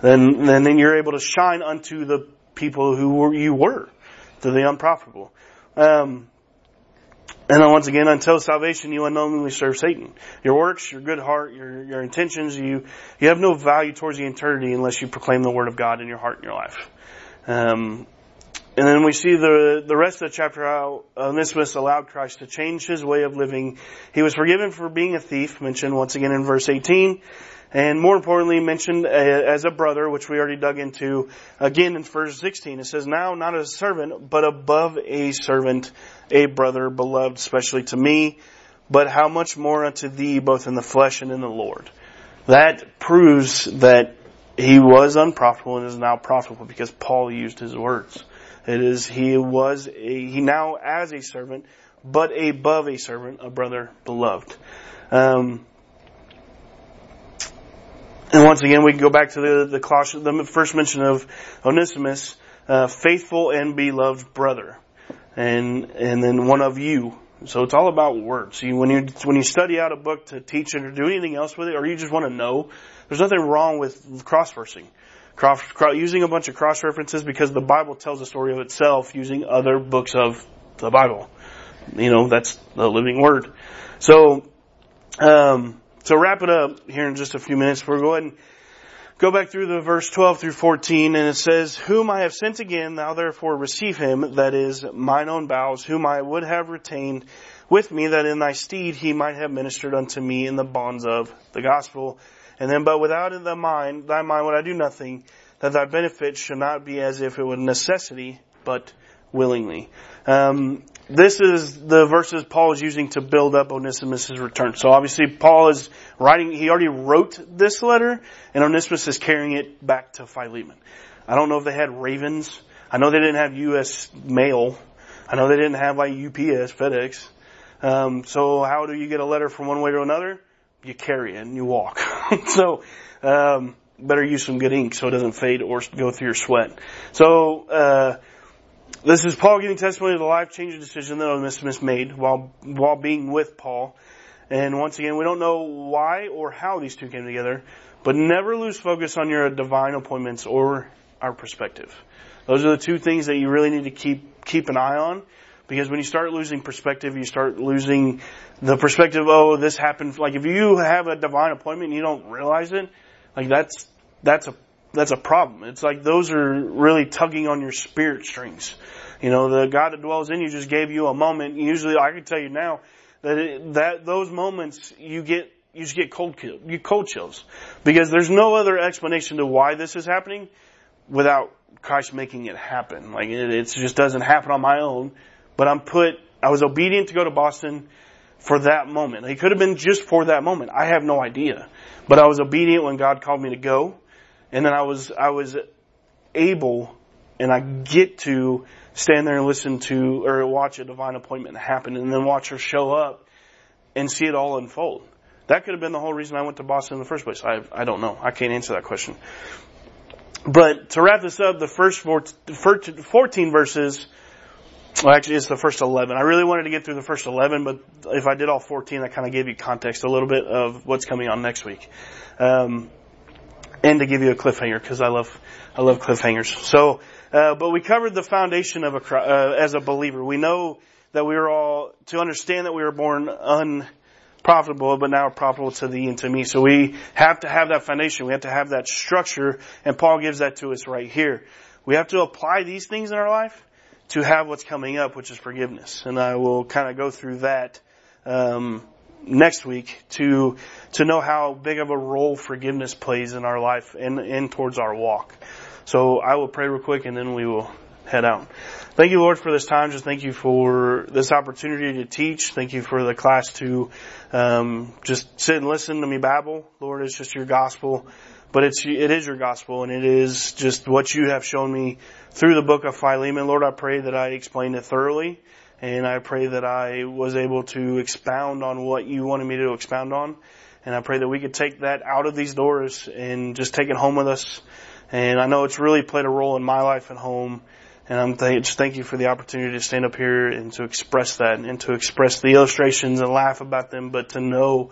Then then then you're able to shine unto the people who were, you were, to the unprofitable. Um, and then once again, until salvation, you unknowingly serve Satan. Your works, your good heart, your, your intentions, you, you have no value towards the eternity unless you proclaim the word of God in your heart and your life. Um, and then we see the, the rest of the chapter how Onesimus allowed Christ to change his way of living. He was forgiven for being a thief, mentioned once again in verse 18 and more importantly mentioned uh, as a brother, which we already dug into again in verse 16. It says, now not as a servant, but above a servant, a brother beloved, especially to me, but how much more unto thee, both in the flesh and in the Lord. That proves that he was unprofitable and is now profitable because Paul used his words. It is, he was a, he now as a servant, but above a servant, a brother beloved. Um, and once again, we can go back to the the, the first mention of Onesimus, uh, faithful and beloved brother, and and then one of you. So it's all about words. You, when you when you study out a book to teach it or do anything else with it, or you just want to know, there's nothing wrong with cross versing, cross, cross, using a bunch of cross references because the Bible tells a story of itself using other books of the Bible. You know that's the living word. So. Um, so wrap it up here in just a few minutes. We'll go ahead and go back through the verse 12 through 14 and it says, Whom I have sent again, thou therefore receive him, that is mine own bowels, whom I would have retained with me, that in thy stead he might have ministered unto me in the bonds of the gospel. And then, but without in thy mind, thy mind would I do nothing. that thy benefit should not be as if it were necessity, but willingly. Um, this is the verses Paul is using to build up Onesimus' return. So obviously Paul is writing, he already wrote this letter, and Onesimus is carrying it back to Philemon. I don't know if they had ravens. I know they didn't have U.S. mail. I know they didn't have like UPS, FedEx. Um, so how do you get a letter from one way to another? You carry it and you walk. [laughs] so, um, better use some good ink so it doesn't fade or go through your sweat. So, uh, this is Paul giving testimony of the life-changing decision that Onesimus made while, while being with Paul. And once again, we don't know why or how these two came together, but never lose focus on your divine appointments or our perspective. Those are the two things that you really need to keep, keep an eye on. Because when you start losing perspective, you start losing the perspective, oh, this happened. Like if you have a divine appointment and you don't realize it, like that's, that's a, that's a problem. It's like those are really tugging on your spirit strings. You know, the God that dwells in you just gave you a moment. Usually, I can tell you now that it, that those moments you get you just get cold you cold chills because there's no other explanation to why this is happening without Christ making it happen. Like it, it just doesn't happen on my own. But I'm put. I was obedient to go to Boston for that moment. It could have been just for that moment. I have no idea. But I was obedient when God called me to go. And then I was, I was able and I get to stand there and listen to or watch a divine appointment happen and then watch her show up and see it all unfold. That could have been the whole reason I went to Boston in the first place. I, I don't know. I can't answer that question. But to wrap this up, the first 14 verses well, actually, it's the first 11. I really wanted to get through the first 11, but if I did all 14, that kind of gave you context a little bit of what's coming on next week. Um, and to give you a cliffhanger, because I love, I love cliffhangers. So, uh, but we covered the foundation of a, uh, as a believer. We know that we are all, to understand that we were born unprofitable, but now profitable to thee and to me. So we have to have that foundation. We have to have that structure, and Paul gives that to us right here. We have to apply these things in our life to have what's coming up, which is forgiveness. And I will kind of go through that um, next week to to know how big of a role forgiveness plays in our life and, and towards our walk. So I will pray real quick and then we will head out. Thank you, Lord, for this time. Just thank you for this opportunity to teach. Thank you for the class to um, just sit and listen to me babble. Lord, it's just your gospel, but it's it is your gospel, and it is just what you have shown me through the book of Philemon. Lord, I pray that I explained it thoroughly and I pray that I was able to expound on what you wanted me to expound on. And I pray that we could take that out of these doors and just take it home with us. And I know it's really played a role in my life at home. And I'm th- just thank you for the opportunity to stand up here and to express that and to express the illustrations and laugh about them, but to know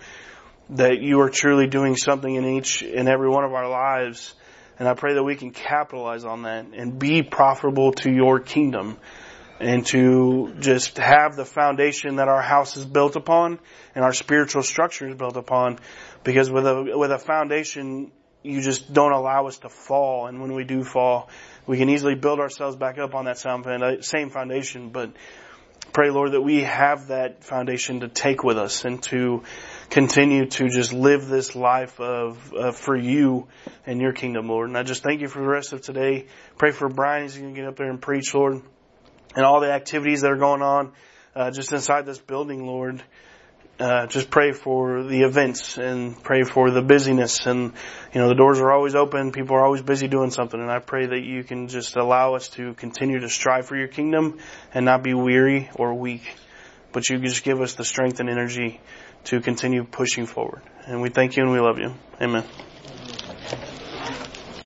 that you are truly doing something in each and every one of our lives and I pray that we can capitalize on that and be profitable to your kingdom and to just have the foundation that our house is built upon and our spiritual structure is built upon. Because with a, with a foundation, you just don't allow us to fall. And when we do fall, we can easily build ourselves back up on that same foundation. But pray, Lord, that we have that foundation to take with us and to continue to just live this life of, for you and your kingdom, Lord. And I just thank you for the rest of today. Pray for Brian. He's going to get up there and preach, Lord, and all the activities that are going on, uh, just inside this building, Lord. Uh, just pray for the events and pray for the busyness and you know the doors are always open people are always busy doing something and i pray that you can just allow us to continue to strive for your kingdom and not be weary or weak but you just give us the strength and energy to continue pushing forward. And we thank you and we love you. Amen.